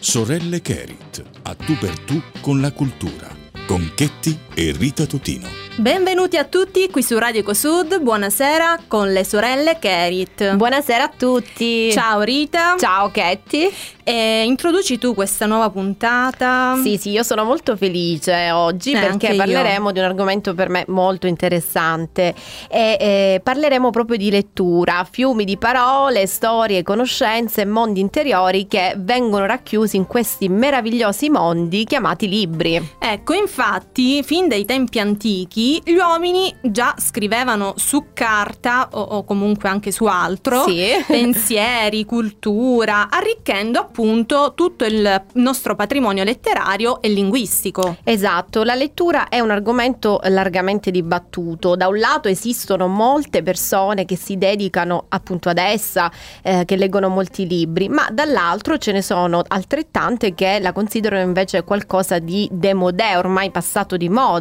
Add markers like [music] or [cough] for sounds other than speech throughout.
Sorelle Kerit, a tu per tu con la cultura, con Chetti e Rita Totino. Benvenuti a tutti qui su Radio Ecosud, buonasera con le sorelle Kerit. Buonasera a tutti. Ciao Rita. Ciao Ketty. E introduci tu questa nuova puntata? Sì, sì, io sono molto felice oggi Eh, perché anche io. parleremo di un argomento per me molto interessante e eh, parleremo proprio di lettura, fiumi di parole, storie, conoscenze mondi interiori che vengono racchiusi in questi meravigliosi mondi chiamati libri. Ecco, infatti, fin dai tempi antichi, gli uomini già scrivevano su carta o, o comunque anche su altro Sì. [laughs] pensieri, cultura, arricchendo appunto tutto il nostro patrimonio letterario e linguistico. Esatto, la lettura è un argomento largamente dibattuto. Da un lato esistono molte persone che si dedicano appunto ad essa, eh, che leggono molti libri, ma dall'altro ce ne sono altrettante che la considerano invece qualcosa di demodè, ormai passato di moda,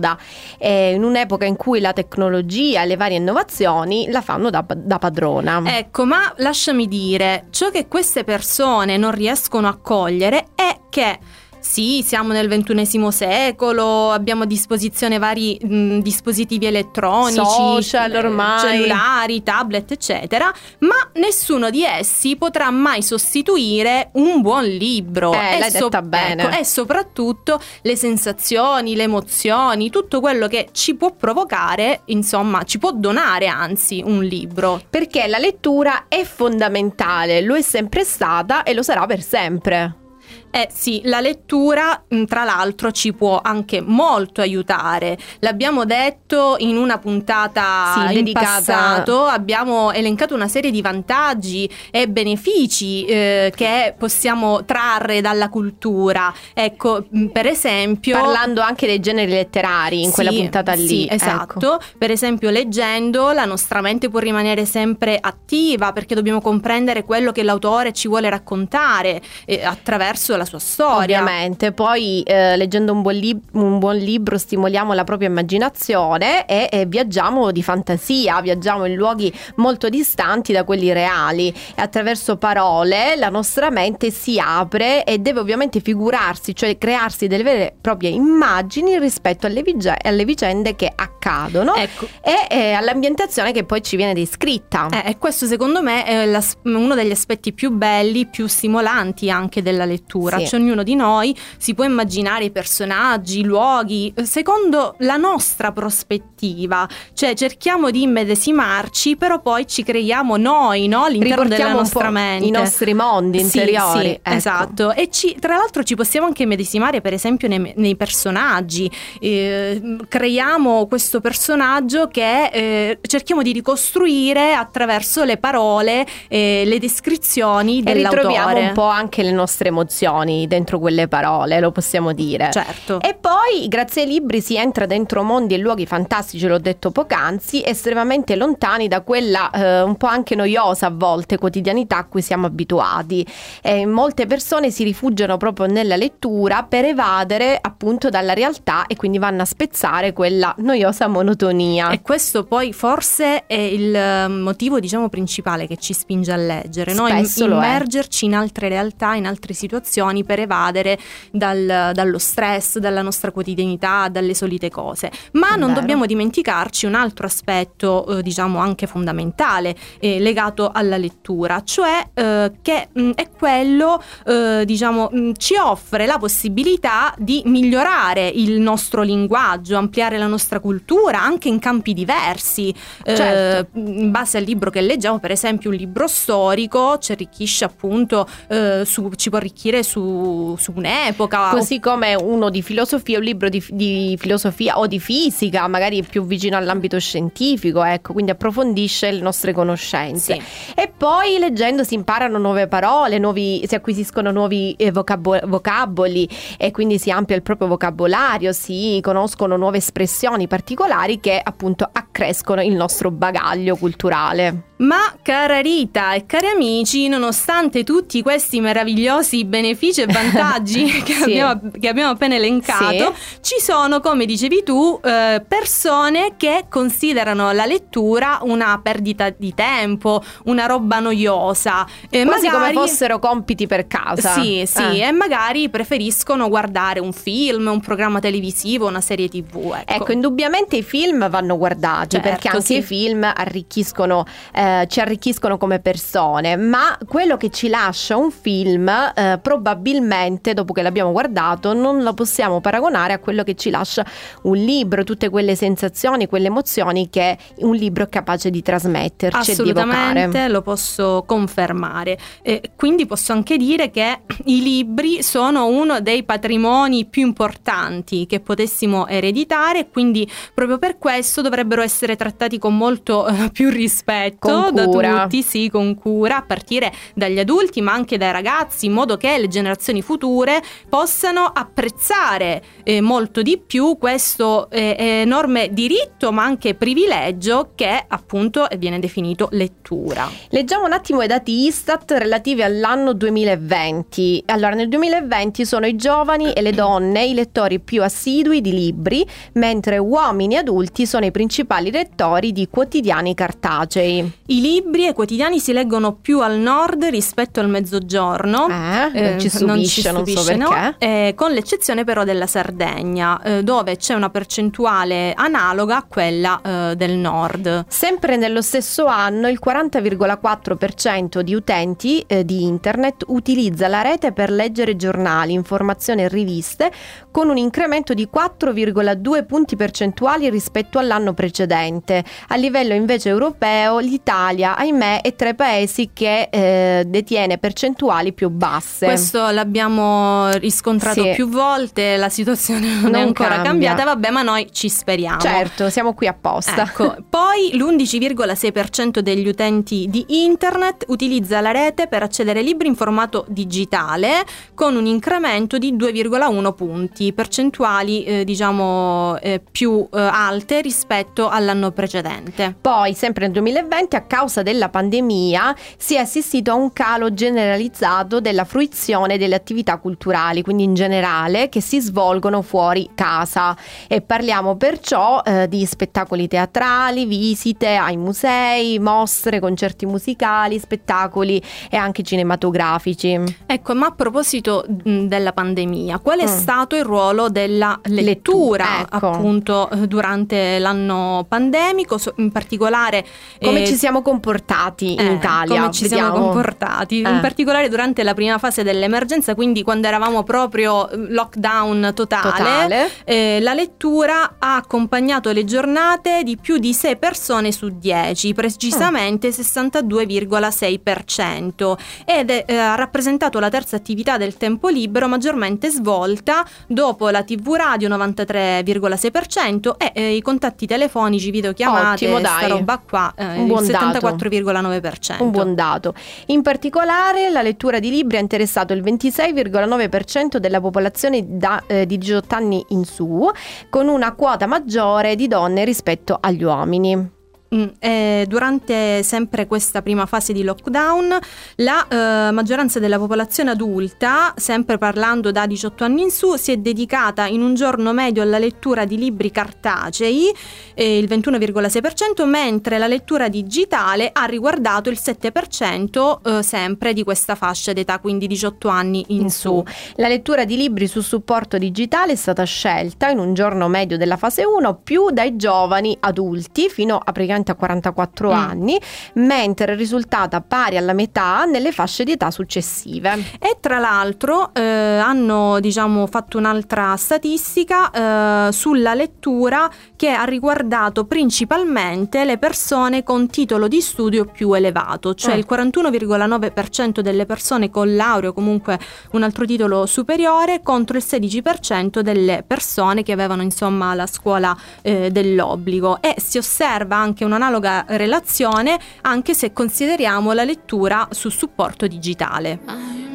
eh, in un'epoca in cui la tecnologia e le varie innovazioni la fanno da, da padrona. Ecco, ma lasciami dire, ciò che queste persone non riescono a cogliere è che sì, siamo nel ventunesimo secolo, abbiamo a disposizione vari mh, dispositivi elettronici, Social ormai. cellulari, tablet, eccetera, ma nessuno di essi potrà mai sostituire un buon libro. Eh, E bene. ecco, e soprattutto le sensazioni, le emozioni, tutto quello che ci può provocare, insomma, ci può donare anzi un libro. Perché la lettura è fondamentale, lo è sempre stata e lo sarà per sempre. Eh sì, la lettura tra l'altro ci può anche molto aiutare. L'abbiamo detto in una puntata Sì, dedicata- passato, abbiamo elencato una serie di vantaggi e benefici eh, che possiamo trarre dalla cultura. Ecco, per esempio... Parlando anche dei generi letterari in quella Sì, puntata lì. Sì, ecco. esatto. Per esempio, leggendo la nostra mente può rimanere sempre attiva perché dobbiamo comprendere quello che l'autore ci vuole raccontare eh, attraverso la sua storia. Ovviamente, poi eh, leggendo un buon, lib- un buon libro stimoliamo la propria immaginazione e, e viaggiamo di fantasia, viaggiamo in luoghi molto distanti da quelli reali e attraverso parole la nostra mente si apre e deve ovviamente figurarsi, cioè crearsi delle vere e proprie immagini rispetto alle, vige- alle vicende che accadono Ecco. e eh, all'ambientazione che poi ci viene descritta. Eh, e questo secondo me è uno degli aspetti più belli, più stimolanti anche della lettura. Sì. Cioè ognuno di noi si può immaginare i personaggi, i luoghi, eh, secondo la nostra prospettiva. Cioè cerchiamo di immedesimarci, però poi ci creiamo noi, no? All'interno della Riportiamo un nostra mente. i nostri mondi Sì, interiori. sì, ecco. esatto. E ci- tra l'altro ci possiamo anche medesimare, per esempio, nei, nei personaggi. Eh, creiamo questo personaggio che eh, cerchiamo di ricostruire attraverso le parole, eh, le descrizioni E dell'autore. ritroviamo un po' anche le nostre emozioni dentro quelle parole, lo possiamo dire. Certo. E poi, grazie ai libri, si entra dentro mondi e luoghi fantastici, l'ho detto poc'anzi, estremamente lontani da quella eh, un po' anche noiosa a volte quotidianità a cui siamo abituati. E molte persone si rifugiano proprio nella lettura per evadere appunto dalla realtà e quindi vanno a spezzare quella noiosa monotonia. E questo poi forse è il eh, motivo, diciamo, principale che ci spinge a leggere, no? Spesso è. immergerci in altre realtà, in altre situazioni per evadere dal- dallo stress, dalla nostra quotidianità, dalle solite cose. Ma non vero. dobbiamo dimenticarci un altro aspetto, eh, diciamo, anche fondamentale eh, legato alla lettura, cioè eh, che mh, è quello, eh, diciamo, mh, ci offre la possibilità di migliorare il nostro linguaggio, ampliare la nostra cultura anche in campi diversi. Eh, Certo. in base al libro che leggiamo, per esempio, un libro storico ci arricchisce appunto, eh, su- ci può arricchire su, su un'epoca. Così come uno di filosofia, un libro di, di filosofia o di fisica, magari più vicino all'ambito scientifico, ecco, quindi approfondisce le nostre conoscenze. Sì. E poi leggendo si imparano nuove parole, nuovi- si acquisiscono nuovi eh, vocabo- vocaboli e quindi si amplia il proprio vocabolario, si conoscono nuove espressioni particolari che appunto accrescono il nostro bagaglio culturale. Ma cara Rita e cari amici, nonostante tutti questi meravigliosi benefici benefici e [laughs] vantaggi che, Sì. abbiamo, che abbiamo appena elencato, ci sono, come dicevi tu, eh, persone che considerano la lettura una perdita di tempo, una roba noiosa. eh, Quasi magari- come fossero compiti per casa. Sì, sì, Eh. e magari preferiscono guardare un film, un programma televisivo, una serie tv. Ecco, Ecco, indubbiamente i film vanno guardati Certo, perché anche sì. i film arricchiscono, eh, ci arricchiscono come persone, ma quello che ci lascia un film eh, probabilmente dopo che l'abbiamo guardato non lo possiamo paragonare a quello che ci lascia un libro, tutte quelle sensazioni, quelle emozioni che un libro è capace di trasmetterci e di evocare. Assolutamente, lo posso confermare. E quindi posso anche dire che i libri sono uno dei patrimoni più importanti che potessimo ereditare, quindi proprio per questo dovrebbero essere trattati con molto eh, più rispetto da tutti, sì, con cura, a partire dagli adulti, ma anche dai ragazzi, in modo che le generazioni future possano apprezzare eh, molto di più questo eh, enorme diritto, ma anche privilegio che appunto viene definito lettura. Leggiamo un attimo i dati Istat relativi all'anno 2020. Allora, nel 2020 sono i giovani e le donne i lettori più assidui di libri, mentre uomini e adulti sono i principali lettori di quotidiani cartacei. I libri e i quotidiani si leggono più al nord rispetto al mezzogiorno. Eh, non ci stupisce, non, so stupisce, no? perché. Eh, con l'eccezione però della Sardegna, eh, dove c'è una percentuale analoga a quella eh, del nord. Sempre nello stesso anno il 40,4% di utenti eh, di internet utilizza la rete per leggere giornali, informazioni e riviste con un incremento di 4,2 punti percentuali rispetto all'anno precedente. A livello invece europeo l'Italia, ahimè, è tra i paesi che eh, detiene percentuali più basse. Questo l'abbiamo riscontrato Sì. più volte, la situazione [laughs] non, è Non ancora cambia. cambiata, vabbè, ma noi ci speriamo. Certo, siamo qui apposta. Ecco, [laughs] poi l'11,6% degli utenti di internet utilizza la rete per accedere ai libri in formato digitale con un incremento di 2,1 punti percentuali eh, diciamo eh, più eh, alte rispetto all'anno precedente. Poi, sempre nel 2020, a causa della pandemia, si è assistito a un calo generalizzato della fruizione delle attività culturali, quindi in generale, che si svolgono fuori casa. E parliamo perciò eh, di spettacoli teatrali, visite ai musei, mostre, concerti musicali, spettacoli e anche cinematografici. Ecco, ma a proposito della pandemia, qual è Mm. stato il ruolo della lettura Lettura, ecco. appunto eh, durante l'anno pandemico, in particolare Come eh, ci siamo comportati in Eh, Italia? Come ci siamo Vediamo. comportati, Eh. in particolare durante la prima fase dell'emergenza, quindi quando eravamo proprio eh, lockdown totale. Totale. eh, la lettura ha accompagnato le giornate di più di 6 persone su 10, precisamente 62,6%, ed è, eh, ha rappresentato la terza attività del tempo libero maggiormente svolta dopo la TV radio 93,6% e eh, i contatti telefonici, videochiamate, Ottimo, dai. roba qua, eh, Un il buon dato. 74,9%. Un buon dato. In particolare la lettura di libri ha interessato il 26,9% della popolazione da, eh, di 18 anni in su, con una quota maggiore di donne rispetto agli uomini. Mm, eh, durante sempre questa prima fase di lockdown, la eh, maggioranza della popolazione adulta, sempre parlando da 18 anni in su, si è dedicata in un giorno medio alla lettura di libri cartacei, eh, il 21,6%, mentre la lettura digitale ha riguardato il 7% eh, sempre di questa fascia d'età, quindi 18 anni in, In su. La lettura di libri su supporto digitale è stata scelta in un giorno medio della fase 1 più dai giovani adulti fino a praticamente a 44 Mm. anni, mentre risultata pari alla metà nelle fasce di età successive. E tra l'altro eh, hanno diciamo, fatto un'altra statistica eh, sulla lettura che ha riguardato principalmente le persone con titolo di studio più elevato, cioè Ah. il 41,9% delle persone con laurea o comunque un altro titolo superiore contro il 16% delle persone che avevano insomma la scuola eh, dell'obbligo e si osserva anche un'analoga relazione anche se consideriamo la lettura su supporto digitale.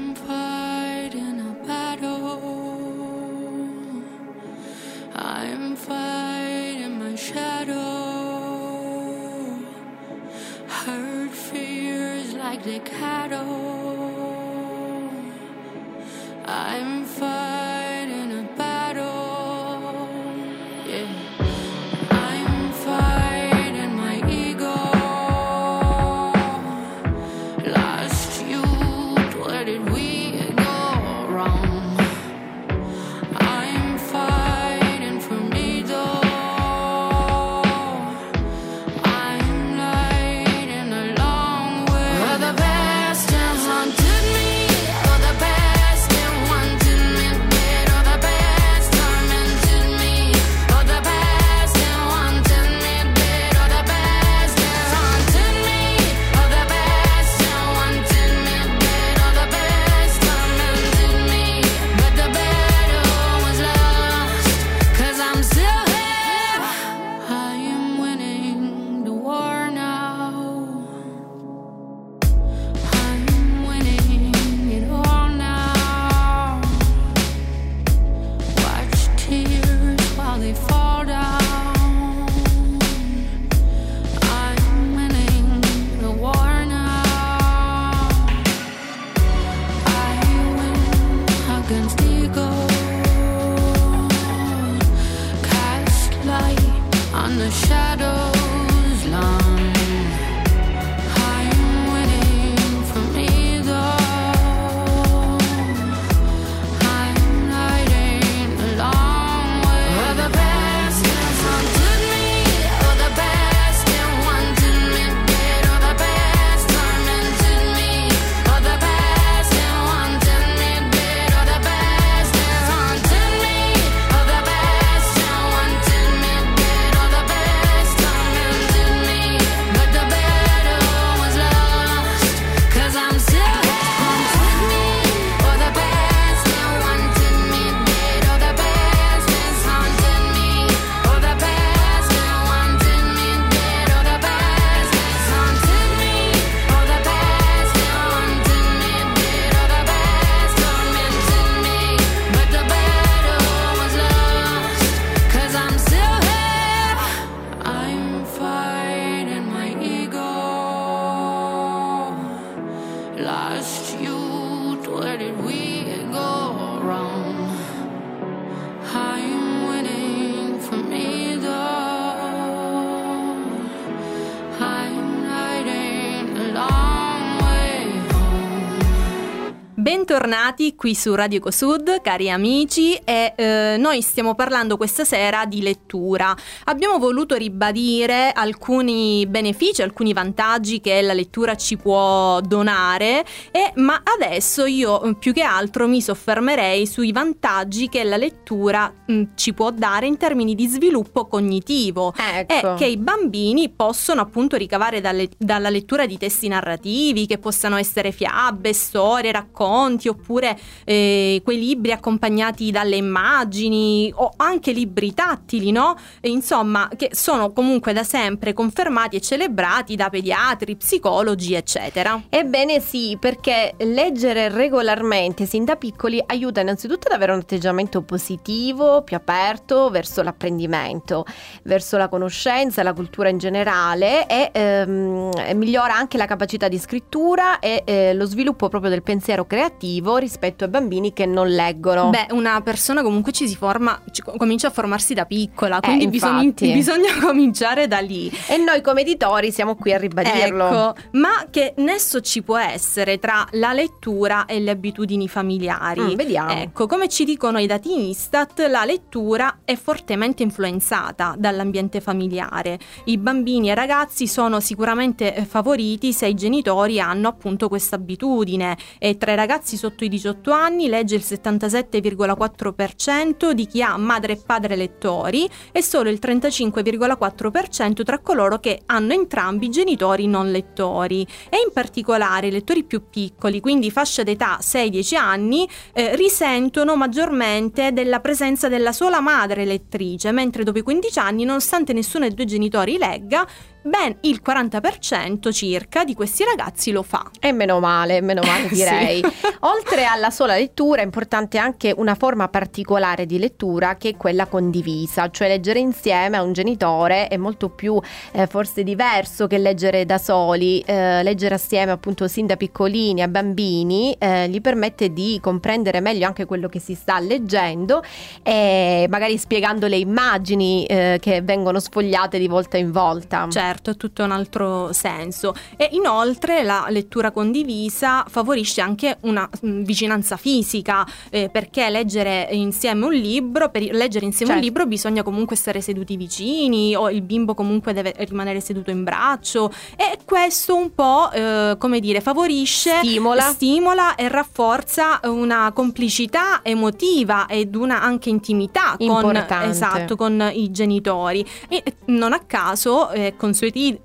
shadows long Bentornati qui su Radio Ecosud, cari amici, e eh, noi stiamo parlando questa sera di lettura. Abbiamo voluto ribadire alcuni benefici, alcuni vantaggi che la lettura ci può donare, e, ma adesso io eh, più che altro mi soffermerei sui vantaggi che la lettura mh, ci può dare in termini di sviluppo cognitivo Ecco. e che i bambini possono appunto ricavare dalle- dalla lettura di testi narrativi che possano essere fiabe, storie, racconti oppure eh, quei libri accompagnati dalle immagini o anche libri tattili, no? E insomma, che sono comunque da sempre confermati e celebrati da pediatri, psicologi, eccetera. Ebbene sì, perché leggere regolarmente sin da piccoli aiuta innanzitutto ad avere un atteggiamento positivo, più aperto verso l'apprendimento, verso la conoscenza, la cultura in generale e ehm, migliora anche la capacità di scrittura e eh, lo sviluppo proprio del pensiero creativo rispetto ai bambini che non leggono. Beh, una persona comunque ci si forma, ci- comincia a formarsi da piccola, quindi bisogna, Eh, infatti. [laughs] bisogna cominciare da lì. E noi come editori siamo qui a ribadirlo. Ecco, ma che nesso ci può essere tra la lettura e le abitudini familiari? Mm, vediamo. Ecco, come ci dicono i dati Istat, la lettura è fortemente influenzata dall'ambiente familiare. I bambini e i ragazzi sono sicuramente eh, favoriti se i genitori hanno appunto questa abitudine e tra i ragazzi sotto i 18 anni legge il 77,4% di chi ha madre e padre lettori e solo il 35,4% tra coloro che hanno entrambi genitori non lettori. E in particolare i lettori più piccoli, quindi fascia d'età 6-10 anni, eh, risentono maggiormente della presenza della sola madre lettrice, mentre dopo i 15 anni, nonostante nessuno dei due genitori legga, ben il 40% circa di questi ragazzi lo fa. E meno male, meno male [laughs] Sì. direi. Oltre alla sola lettura è importante anche una forma particolare di lettura che è quella condivisa, cioè leggere insieme a un genitore è molto più eh, forse diverso che leggere da soli, Eh, leggere assieme appunto sin da piccolini a bambini eh, gli permette di comprendere meglio anche quello che si sta leggendo e magari spiegando le immagini eh, che vengono sfogliate di volta in volta. Certo, è tutto un altro senso. E inoltre la lettura condivisa favorisce anche una mm, vicinanza fisica, eh, perché leggere insieme un libro, per leggere insieme un Certo. libro bisogna comunque stare seduti vicini o il bimbo comunque deve rimanere seduto in braccio e questo un po', eh, come dire, favorisce Stimola. stimola e rafforza una complicità emotiva ed una anche intimità con, esatto, con i genitori. E non a caso è è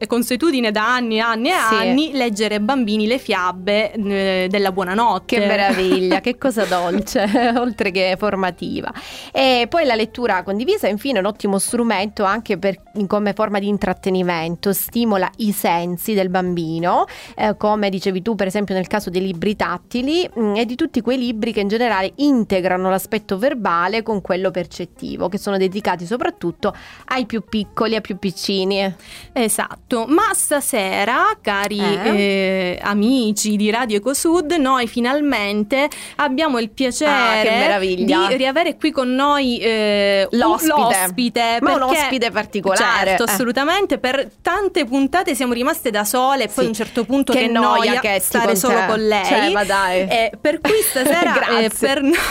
consuetudine da anni e anni e Sì. anni leggere ai bambini le fiabe eh, della buonanotte. Che meraviglia, che cosa [laughs] dolce, [laughs] oltre che formativa. E poi la lettura condivisa, infine, è un ottimo strumento anche per- come forma di intrattenimento, stimola i sensi del bambino, eh, come dicevi tu, per esempio, nel caso dei libri tattili mh, e di tutti quei libri che in generale integrano l'aspetto verbale con quello percettivo, che sono dedicati soprattutto ai più piccoli, ai più piccini. Esatto, ma stasera, cari Eh? eh, amici di Radio Ecosud, noi finalmente abbiamo il Ah, piacere che meraviglia. di riavere qui con noi eh, L'ospite. l'ospite, Ma un ospite particolare, Certo, eh. assolutamente, per tante puntate siamo rimaste da sole e poi Sì. a un certo punto Che che, noia, noia Chetti, stare con solo te. con lei. Cioè, ma dai. Eh, per cui stasera [laughs] eh, per no- [laughs]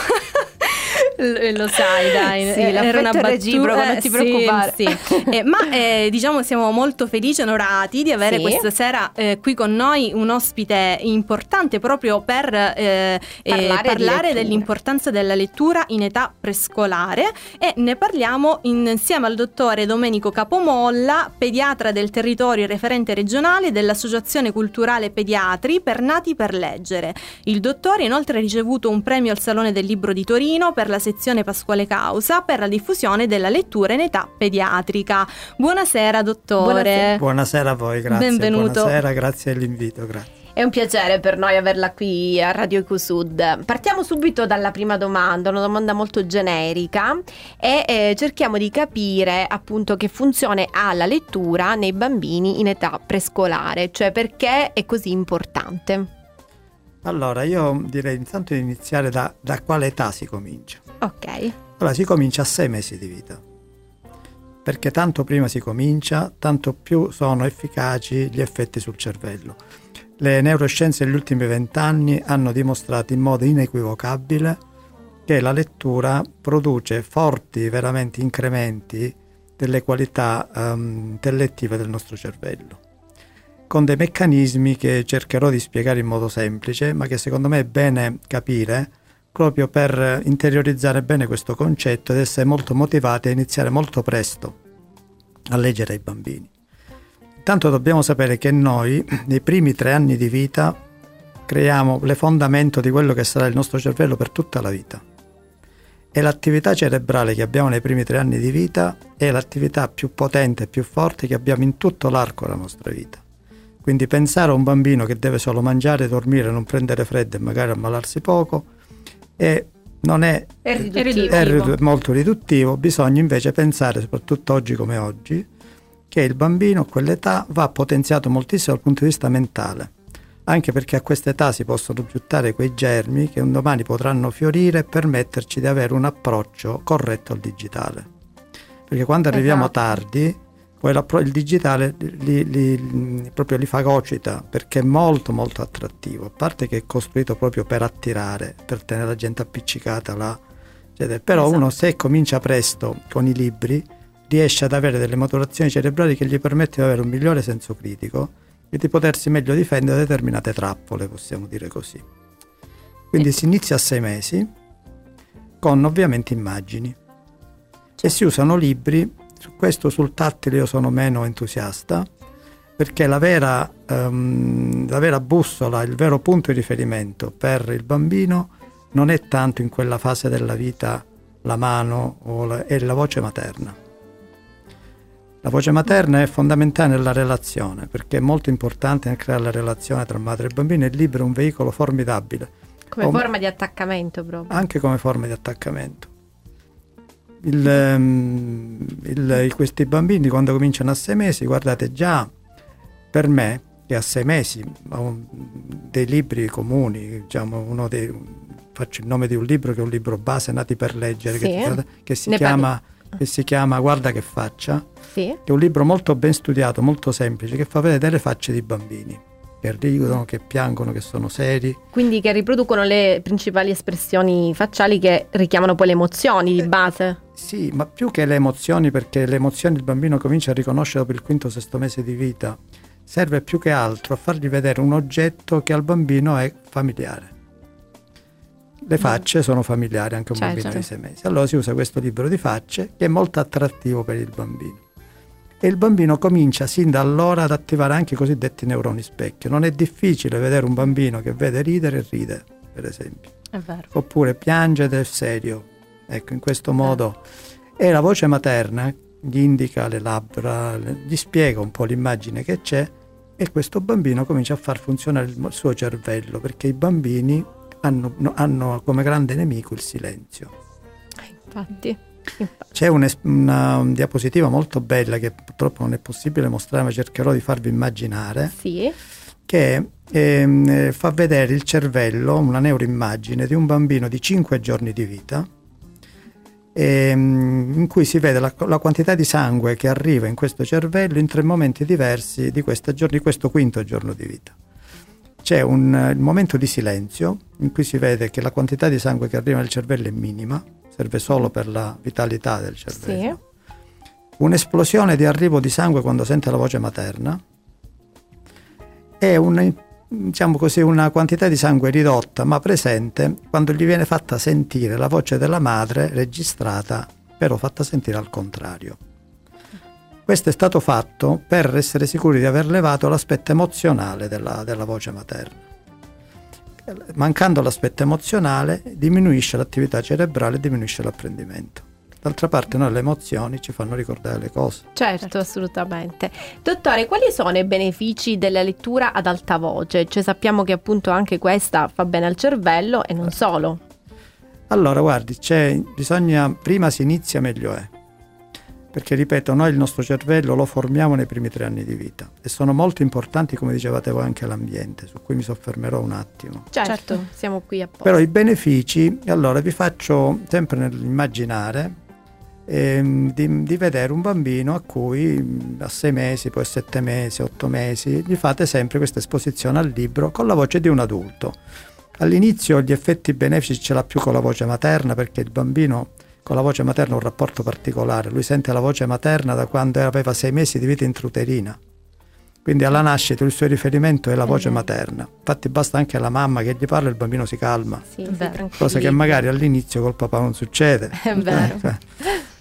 L- Lo sai, dai, Sì, eh, era una battuta- reciproco, non ti sì, preoccupare. sì. Eh, ma eh, diciamo siamo molto felici e onorati di avere Sì. questa sera eh, qui con noi un ospite importante proprio per eh, eh, Parlare parlare dell'importanza della lettura in età prescolare e ne parliamo insieme al dottore Domenico Capomolla, pediatra del territorio e referente regionale dell'Associazione Culturale Pediatri per Nati per Leggere. Il dottore ha inoltre ricevuto un premio al Salone del Libro di Torino per la sezione Pasquale Causa per la diffusione della lettura in età pediatrica. Buonasera dottore. Buonasera. Buonasera a voi, grazie. Benvenuto. Buonasera, grazie dell'invito, grazie. È un piacere per noi averla qui a Radio Ecosud. Partiamo subito dalla prima domanda, una domanda molto generica e eh, cerchiamo di capire appunto che funzione ha la lettura nei bambini in età prescolare, cioè perché è così importante. Allora, io direi intanto di iniziare da, da quale età si comincia. Ok. Allora, si comincia a sei mesi di vita. Perché tanto prima si comincia, tanto più sono efficaci gli effetti sul cervello. Le neuroscienze degli ultimi vent'anni hanno dimostrato in modo inequivocabile che la lettura produce forti veramente incrementi delle qualità ehm, intellettive del nostro cervello con dei meccanismi che cercherò di spiegare in modo semplice, ma che secondo me è bene capire proprio per interiorizzare bene questo concetto ed essere molto motivati a iniziare molto presto a leggere ai bambini. Intanto dobbiamo sapere che noi nei primi tre anni di vita creiamo le fondamenta di quello che sarà il nostro cervello per tutta la vita. E l'attività cerebrale che abbiamo nei primi tre anni di vita è l'attività più potente e più forte che abbiamo in tutto l'arco della nostra vita. Quindi pensare a un bambino che deve solo mangiare, dormire, non prendere freddo e magari ammalarsi poco è, non è, È riduttivo. è ridu- molto riduttivo, bisogna invece pensare, soprattutto oggi come oggi, che il bambino a quell'età va potenziato moltissimo dal punto di vista mentale, anche perché a quest'età si possono buttare quei germi che un domani potranno fiorire e permetterci di avere un approccio corretto al digitale. Perché quando arriviamo Esatto. tardi, poi l'appro- il digitale li, li- proprio li fagocita perché è molto molto attrattivo, a parte che è costruito proprio per attirare, per tenere la gente appiccicata là. eccetera. Però Esatto. uno se comincia presto con i libri riesce ad avere delle maturazioni cerebrali che gli permettono di avere un migliore senso critico e di potersi meglio difendere da determinate trappole, possiamo dire così. Quindi si inizia a sei mesi con ovviamente immagini e si usano libri, su questo sul tattile io sono meno entusiasta perché la vera, ehm, la vera bussola, il vero punto di riferimento per il bambino non è tanto in quella fase della vita la mano o la, è la voce materna. La voce materna è fondamentale nella relazione perché è molto importante nel creare la relazione tra madre e bambino. Il libro è un veicolo formidabile, Come Come- forma di attaccamento proprio. anche come forma di attaccamento. Il, ehm, il- questi bambini quando cominciano a sei mesi, guardate già per me che a sei mesi ho dei libri comuni, diciamo uno dei, faccio il nome di un libro che è un libro base nati per leggere Sì. che, che si chiama, che si chiama Guarda che faccia, Sì. che è un libro molto ben studiato, molto semplice, che fa vedere le facce di bambini che ridono, che piangono, che sono seri. Quindi che riproducono le principali espressioni facciali che richiamano poi le emozioni di base. Sì, ma più che le emozioni, perché le emozioni il bambino comincia a riconoscere dopo il quinto o sesto mese di vita, serve più che altro a fargli vedere un oggetto che al bambino è familiare. Le facce sono familiari anche a un Certo. bambino di sei mesi. Allora si usa questo libro di facce che è molto attrattivo per il bambino. E il bambino comincia sin da allora ad attivare anche i cosiddetti neuroni specchio. Non è difficile vedere un bambino che vede ridere e ride, per esempio È vero. oppure piange ed è serio. Ecco, in questo modo. E la voce materna gli indica le labbra, gli spiega un po' l'immagine che c'è e questo bambino comincia a far funzionare il, suo cervello perché i bambini hanno, no- hanno come grande nemico il silenzio. Infatti. C'è un'es- una, diapositiva molto bella che purtroppo non è possibile mostrare, ma cercherò di farvi immaginare Sì. che ehm, eh, fa vedere il cervello, una neuroimmagine di un bambino di 5 giorni di vita, ehm, in cui si vede la, la quantità di sangue che arriva in questo cervello in tre momenti diversi di, questa gior- di questo quinto giorno di vita. C'è un il momento di silenzio in cui si vede che la quantità di sangue che arriva nel cervello è minima, serve solo per la vitalità del cervello. Un'esplosione di arrivo di sangue quando sente la voce materna e un, diciamo così, una quantità di sangue ridotta ma presente quando gli viene fatta sentire la voce della madre registrata, però fatta sentire al contrario. Questo è stato fatto per essere sicuri di aver levato l'aspetto emozionale della, della voce materna. Mancando l'aspetto emozionale diminuisce l'attività cerebrale e diminuisce l'apprendimento. D'altra parte noi le emozioni ci fanno ricordare le cose. Certo, assolutamente. Dottore, quali sono i benefici della lettura ad alta voce? Cioè sappiamo che appunto anche questa fa bene al cervello e non solo. Allora, guardi, c'è, bisogna, prima si inizia meglio è. Perché, ripeto, noi il nostro cervello lo formiamo nei primi tre anni di vita e sono molto importanti, come dicevate voi, anche l'ambiente, su cui mi soffermerò un attimo. Certo, Certo. siamo qui apposta. Però i benefici, allora vi faccio sempre nell'immaginare ehm, di, di vedere un bambino a cui a sei mesi, poi a sette mesi, otto mesi, gli fate sempre questa esposizione al libro con la voce di un adulto. All'inizio gli effetti benefici ce l'ha più con la voce materna perché il bambino con la voce materna un rapporto particolare, lui sente la voce materna da quando aveva sei mesi di vita intrauterina. Quindi alla nascita il suo riferimento è la voce Mhm. materna. Infatti basta anche la mamma che gli parla e il bambino si calma Sì, cosa che magari all'inizio col papà non succede. [laughs] È vero. Eh, cioè.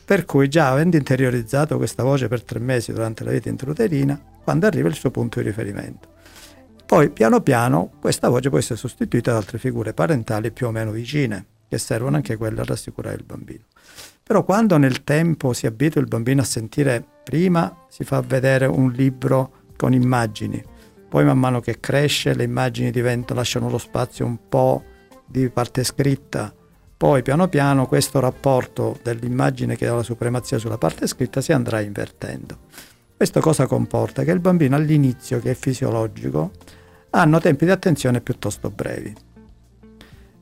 Per cui già avendo interiorizzato questa voce per tre mesi durante la vita intruterina, quando arriva il suo punto di riferimento. Poi piano piano questa voce può essere sostituita da altre figure parentali più o meno vicine, che servono anche quelle a rassicurare il bambino. Però quando nel tempo si abitua il bambino a sentire, prima si fa vedere un libro con immagini, poi man mano che cresce le immagini diventano, lasciano lo spazio un po' di parte scritta, poi piano piano questo rapporto dell'immagine che ha la supremazia sulla parte scritta si andrà invertendo. Questo cosa comporta? Che il bambino all'inizio, che è fisiologico, hanno tempi di attenzione piuttosto brevi.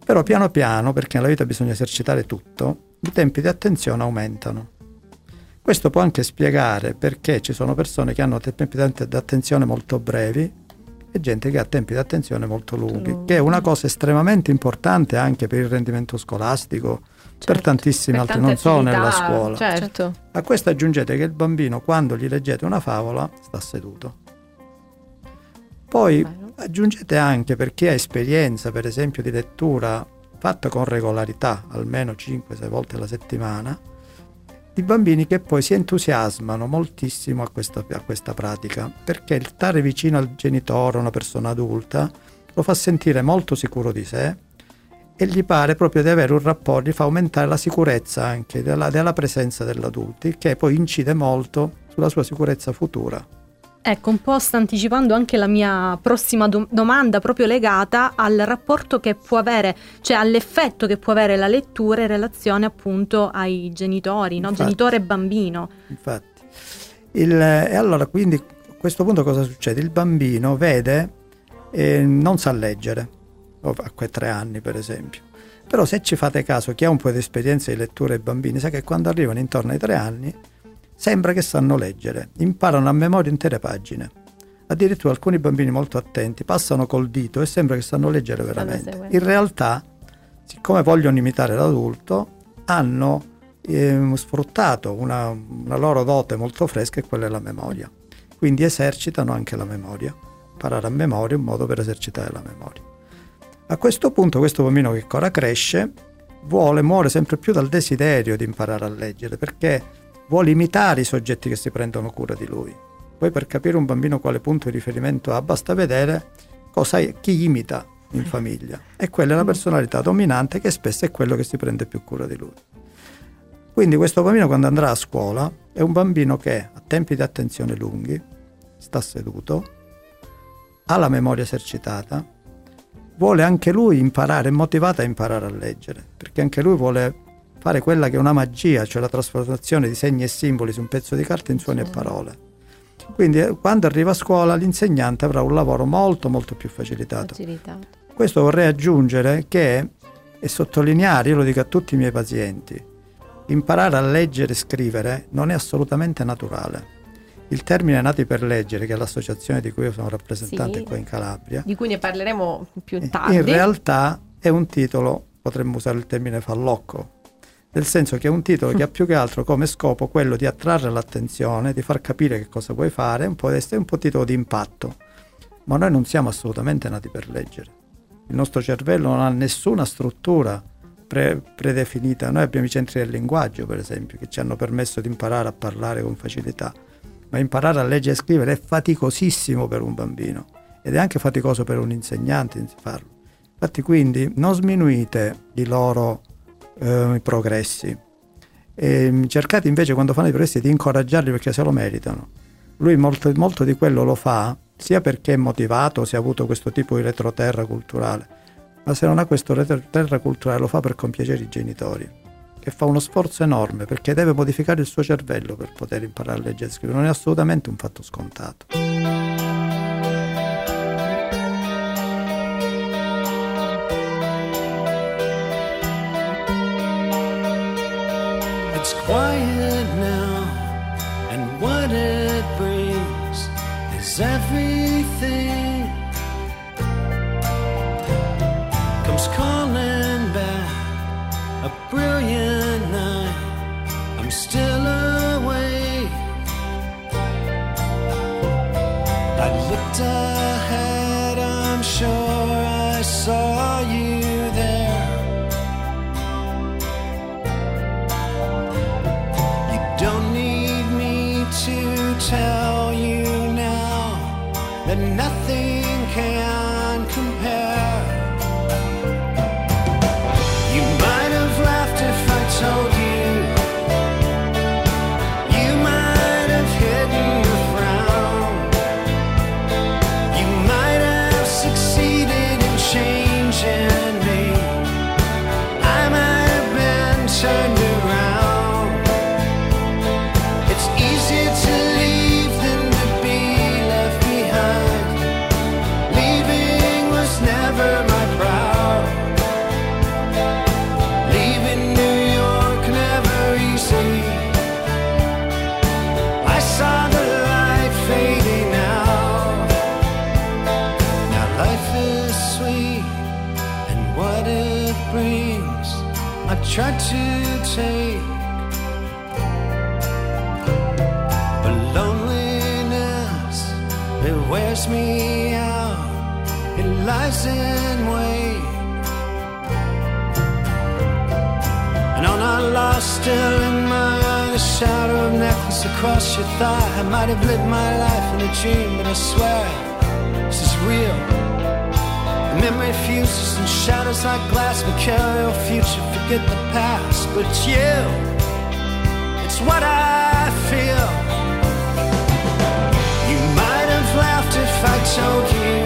Però piano piano, perché nella vita bisogna esercitare tutto, i tempi di attenzione aumentano. Questo può anche spiegare perché ci sono persone che hanno tempi di attenzione molto brevi e gente che ha tempi di attenzione molto lunghi, che è una cosa estremamente importante anche per il rendimento scolastico, per tantissime Per altre, non solo nella scuola. Certo. A questo aggiungete che il bambino quando gli leggete una favola sta seduto. Poi. Aggiungete anche per chi ha esperienza, per esempio, di lettura fatta con regolarità, almeno 5-6 volte alla settimana, i bambini che poi si entusiasmano moltissimo a questa, a questa pratica, perché il stare vicino al genitore, una persona adulta, lo fa sentire molto sicuro di sé e gli pare proprio di avere un rapporto, gli fa aumentare la sicurezza anche della, della presenza dell'adulto, che poi incide molto sulla sua sicurezza futura. Ecco, un po' sta anticipando anche la mia prossima do- domanda proprio legata al rapporto che può avere, cioè all'effetto che può avere la lettura in relazione appunto ai genitori, no? Infatti. genitore e bambino. Infatti. Il- e allora quindi a questo punto cosa succede? Il bambino vede e non sa leggere, a quei tre anni per esempio. Però se ci fate caso, chi ha un po' di esperienza di lettura ai bambini sa che quando arrivano intorno ai tre anni sembra che sanno leggere, imparano a memoria intere pagine. Addirittura alcuni bambini molto attenti passano col dito e sembra che sanno leggere veramente. In realtà, siccome vogliono imitare l'adulto, hanno ehm, sfruttato una, una loro dote molto fresca e quella è la memoria. Quindi esercitano anche la memoria. Imparare a memoria è un modo per esercitare la memoria. A questo punto questo bambino che ancora cresce vuole, muore sempre più dal desiderio di imparare a leggere perché vuole imitare i soggetti che si prendono cura di lui. Poi per capire un bambino quale punto di riferimento ha basta vedere cosa, chi imita in famiglia e quella è la personalità dominante che spesso è quello che si prende più cura di lui. Quindi questo bambino quando andrà a scuola è un bambino che a tempi di attenzione lunghi sta seduto, ha la memoria esercitata, vuole anche lui imparare, è motivato a imparare a leggere, perché anche lui vuole fare quella che è una magia, cioè la trasformazione di segni e simboli su un pezzo di carta in suoni e parole. Quindi eh, quando arriva a scuola l'insegnante avrà un lavoro molto molto più facilitato. Facilitato. Questo vorrei aggiungere che, e sottolineare, io lo dico a tutti i miei pazienti, imparare a leggere e scrivere non è assolutamente naturale. Il termine Nati per leggere, che è l'associazione di cui io sono rappresentante Sì. qua in Calabria, Di cui ne parleremo più tardi. in realtà è un titolo, potremmo usare il termine fallocco, nel senso che è un titolo che ha più che altro come scopo quello di attrarre l'attenzione, di far capire che cosa puoi fare, un po' è un po' titolo di impatto. Ma noi non siamo assolutamente nati per leggere. Il nostro cervello non ha nessuna struttura pre- predefinita. Noi abbiamo i centri del linguaggio, per esempio, che ci hanno permesso di imparare a parlare con facilità. Ma imparare a leggere e scrivere è faticosissimo per un bambino ed è anche faticoso per un insegnante farlo. Infatti quindi non sminuite i loro eh, progressi. E cercate invece quando fanno i progressi di incoraggiarli perché se lo meritano. Lui molto, molto di quello lo fa sia perché è motivato, se ha avuto questo tipo di retroterra culturale, ma se non ha questo retroterra culturale lo fa per compiacere i genitori, che fa uno sforzo enorme perché deve modificare il suo cervello per poter imparare a leggere e scrivere. Non è assolutamente un fatto scontato. Quiet now, and what it brings is everything. Comes calling back a brilliant night. I'm still awake. I looked ahead, I'm sure I saw you tell you now that nothing can compare. And on our lost, still in my eye, the shadow of necklace across your thigh. I might have lived my life in a dream, but I swear this is real. The memory fuses and shadows like glass. We carry our future, forget the past. But it's you, it's what I feel. You might have laughed if I told you.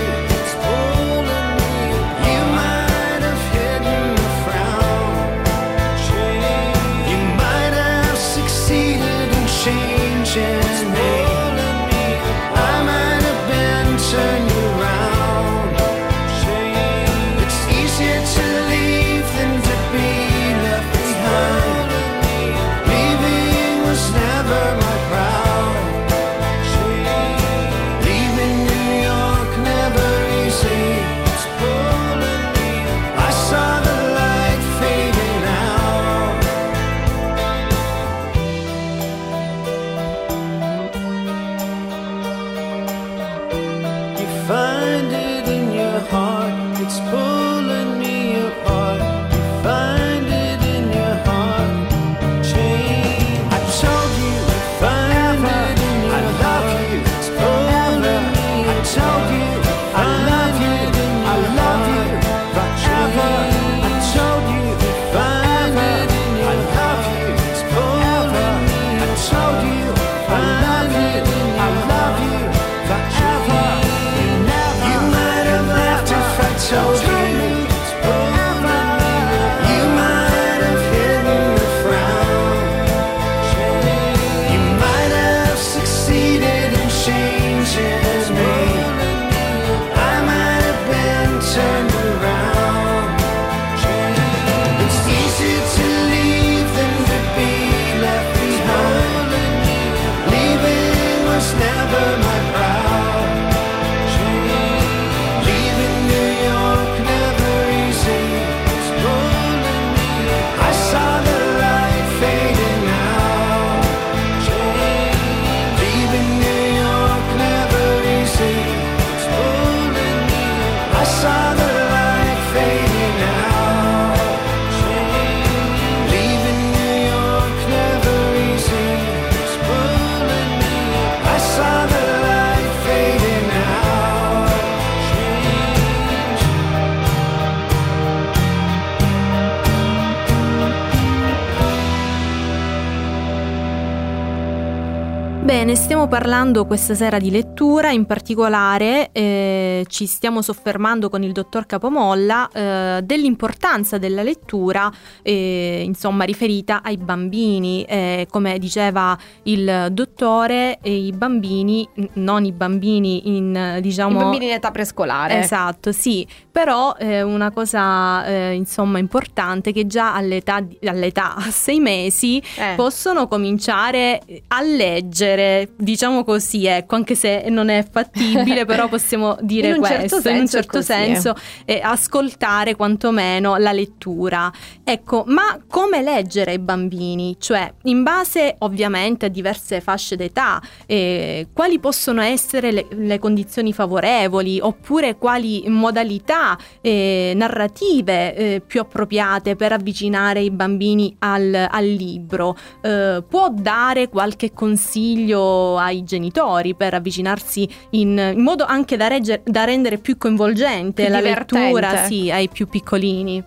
Stiamo parlando questa sera di lettura, in particolare eh, ci stiamo soffermando con il dottor Capomolla eh, dell'importanza della lettura, eh, insomma, riferita ai bambini. Eh, come diceva il dottore, eh, i bambini, non i bambini in, eh, diciamo... I bambini in età prescolare. Esatto, sì, però una cosa insomma importante che già all'età, all'età a sei mesi possono cominciare a leggere, diciamo così, ecco, anche se non è fattibile, però [laughs] possiamo dire In un questo, certo in un certo così, eh. senso, eh, ascoltare quantomeno la lettura. Ecco, ma come leggere ai bambini? Cioè, in base ovviamente a diverse fasce d'età, eh, quali possono essere le, le condizioni favorevoli oppure quali modalità eh, narrative eh, più appropriate per avvicinare i bambini al, al libro? Eh, può dare qualche consiglio ai genitori per avvicinarsi in, in modo anche da, regge- da rendere più coinvolgente Più la divertente. lettura sì, ai più piccolini?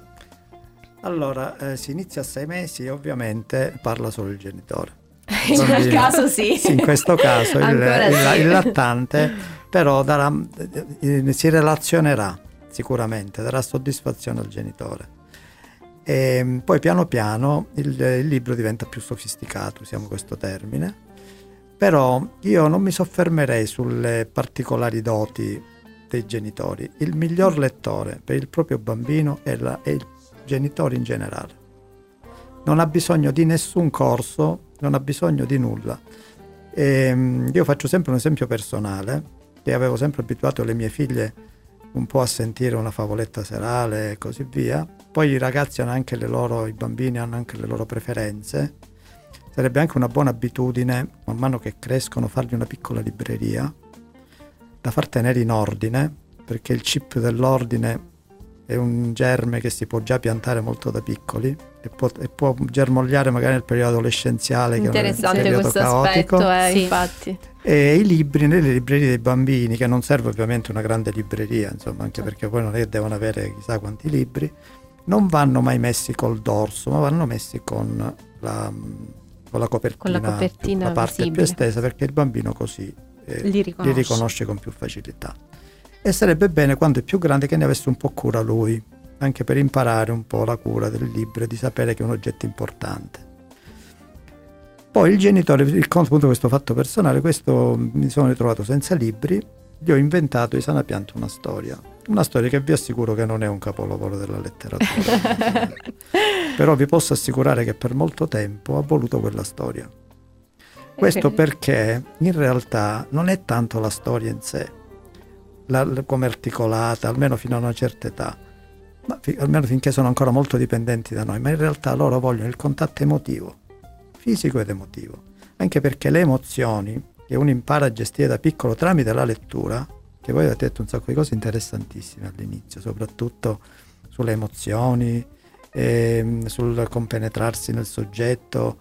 Allora, eh, si inizia a sei mesi e ovviamente parla solo il genitore. [laughs] In quel Bambino. caso sì. Sì, in questo caso il, il- sì. il lattante però darà, eh, si relazionerà sicuramente, darà soddisfazione al genitore. E poi piano piano il, il libro diventa più sofisticato, usiamo questo termine, però io non mi soffermerei sulle particolari doti dei genitori. Il miglior lettore per il proprio bambino è, la- è il genitore in generale. Non ha bisogno di nessun corso, non ha bisogno di nulla. Ehm, io faccio sempre un esempio personale, che avevo sempre abituato le mie figlie un po' a sentire una favoletta serale e così via. Poi i ragazzi hanno anche le loro, i bambini hanno anche le loro preferenze. Sarebbe anche una buona abitudine, man mano che crescono, fargli una piccola libreria da far tenere in ordine, perché il chip dell'ordine è un germe che si può già piantare molto da piccoli e può, e può germogliare magari nel periodo adolescenziale che è un Interessante periodo questo caotico. aspetto, eh, Sì. infatti. E i libri nelle librerie dei bambini, che non serve ovviamente una grande libreria, insomma, anche perché poi non è che devono avere chissà quanti libri, non vanno mai messi col dorso, ma vanno messi con la, con la copertina, Con la copertina la parte visibile. più estesa, perché il bambino così eh, Li riconosce. li riconosce con più facilità. e sarebbe bene quando è più grande che ne avesse un po' cura lui, anche per imparare un po' la cura del libro e di sapere che è un oggetto importante. Poi il genitore, il appunto questo fatto personale, questo mi sono ritrovato senza libri, gli ho inventato di sana pianta una storia, una storia che vi assicuro che non è un capolavoro della letteratura, [laughs] però vi posso assicurare che per molto tempo ha voluto quella storia. Questo perché in realtà non è tanto la storia in sé, la- come articolata, almeno fino a una certa età, ma fi- almeno finché sono ancora molto dipendenti da noi, ma in realtà loro vogliono il contatto emotivo, fisico ed emotivo, anche perché le emozioni che uno impara a gestire da piccolo tramite la lettura, che voi avete detto un sacco di cose interessantissime all'inizio, soprattutto sulle emozioni, ehm, sul compenetrarsi nel soggetto,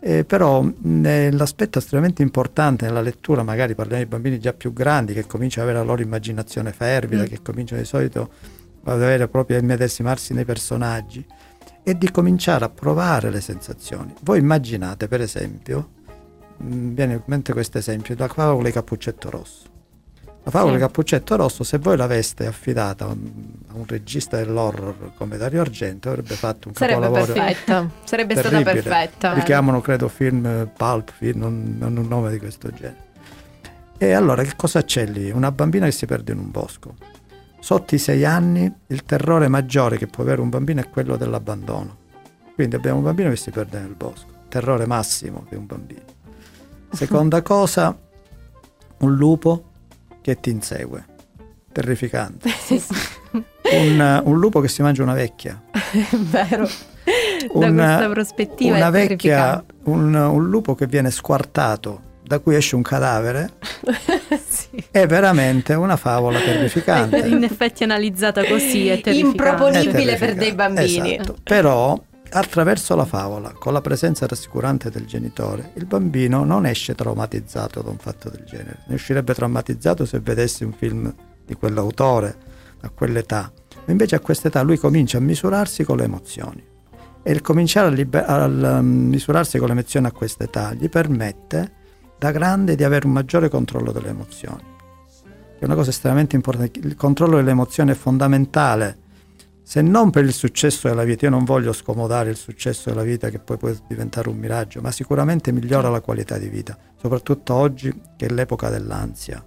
eh, però mh, l'aspetto estremamente importante nella lettura, magari parliamo di bambini già più grandi che cominciano ad avere la loro immaginazione fervida, Mm. che cominciano di solito ad avere proprio a immedesimarsi nei personaggi, è di cominciare a provare le sensazioni. Voi immaginate, per esempio, mh, viene in mente questo esempio, la favola di Cappuccetto Rosso. La favola Sì. Cappuccetto Rosso, se voi l'aveste affidata a un, regista dell'horror come Dario Argento, avrebbe fatto un Sarebbe capolavoro perfetta, sarebbe stata terribile. perfetta. li chiamano credo film eh, pulp film, non hanno un nome di questo genere e allora che cosa c'è lì? una bambina che si perde in un bosco sotto i sei anni il terrore maggiore che può avere un bambino è quello dell'abbandono quindi abbiamo un bambino che si perde nel bosco terrore massimo di un bambino [laughs] seconda cosa un lupo che ti insegue terrificante [laughs] un, un lupo che si mangia una vecchia È [laughs] vero. da un- questa prospettiva una è vecchia, un, un lupo che viene squartato, da cui esce un cadavere, [laughs] Sì. è veramente una favola terrificante. In effetti analizzata così è terrificante. Improponibile È per dei bambini. Esatto. Però attraverso la favola, con la presenza rassicurante del genitore, il bambino non esce traumatizzato da un fatto del genere. Ne uscirebbe traumatizzato se vedesse un film di quell'autore a quell'età. Invece a quest'età lui comincia a misurarsi con le emozioni. E il cominciare a, liber- a misurarsi con le emozioni a quest'età gli permette da grande di avere un maggiore controllo delle emozioni. È una cosa estremamente importante. Il controllo delle emozioni è fondamentale se non per il successo della vita, io non voglio scomodare il successo della vita che poi può diventare un miraggio, ma sicuramente migliora la qualità di vita, soprattutto oggi che è l'epoca dell'ansia.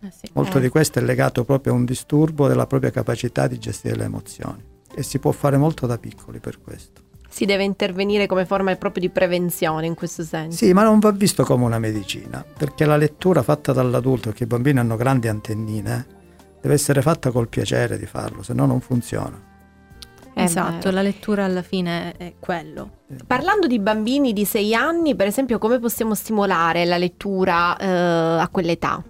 Eh sì. Molto Eh. di questo è legato proprio a un disturbo della propria capacità di gestire le emozioni e si può fare molto da piccoli per questo. Si deve intervenire come forma proprio di prevenzione in questo senso. Sì, ma non va visto come una medicina, perché la lettura fatta dall'adulto, perché i bambini hanno grandi antennine, deve essere fatta col piacere di farlo, se no non funziona. Esatto, la lettura alla fine è quello. Parlando di bambini di 6 anni, per esempio, come possiamo stimolare la lettura eh, a quell'età?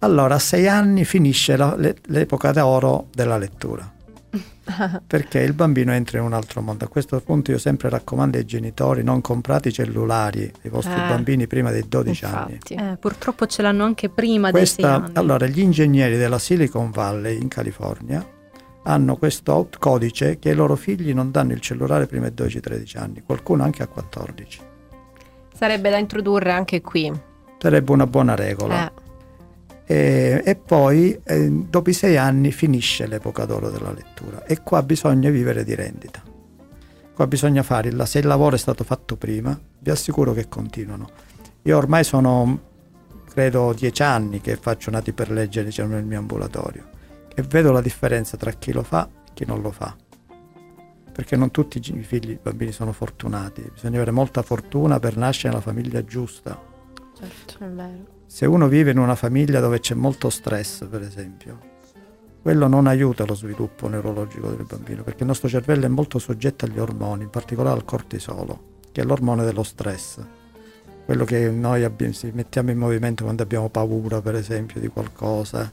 Allora, a sei anni finisce la- le- l'epoca d'oro della lettura, [laughs] perché il bambino entra in un altro mondo. A questo punto io sempre raccomando ai genitori non comprate i cellulari ai vostri Eh, bambini prima dei 12 anni. Infatti. Eh, purtroppo ce l'hanno anche prima dei sei Questa, anni. allora, gli ingegneri della Silicon Valley in California hanno questo codice che ai loro figli non danno il cellulare prima dei 12-13 anni, qualcuno anche a 14. Sarebbe da introdurre anche qui. Sarebbe una buona regola. Eh, E, e poi eh, dopo i sei anni finisce l'epoca d'oro della lettura e qua bisogna vivere di rendita. Qua bisogna fare, il- se il lavoro è stato fatto prima, vi assicuro che continuano. Io ormai sono, credo, dieci anni che faccio nati per legge diciamo, nel mio ambulatorio e vedo la differenza tra chi lo fa e chi non lo fa. Perché non tutti i figli, i bambini sono fortunati, bisogna avere molta fortuna per nascere nella famiglia giusta. certo, è vero. Se uno vive in una famiglia dove c'è molto stress, per esempio, quello non aiuta lo sviluppo neurologico del bambino, perché il nostro cervello è molto soggetto agli ormoni, in particolare al cortisolo, che è l'ormone dello stress. Quello che noi abbiamo- si mettiamo in movimento quando abbiamo paura, per esempio, di qualcosa.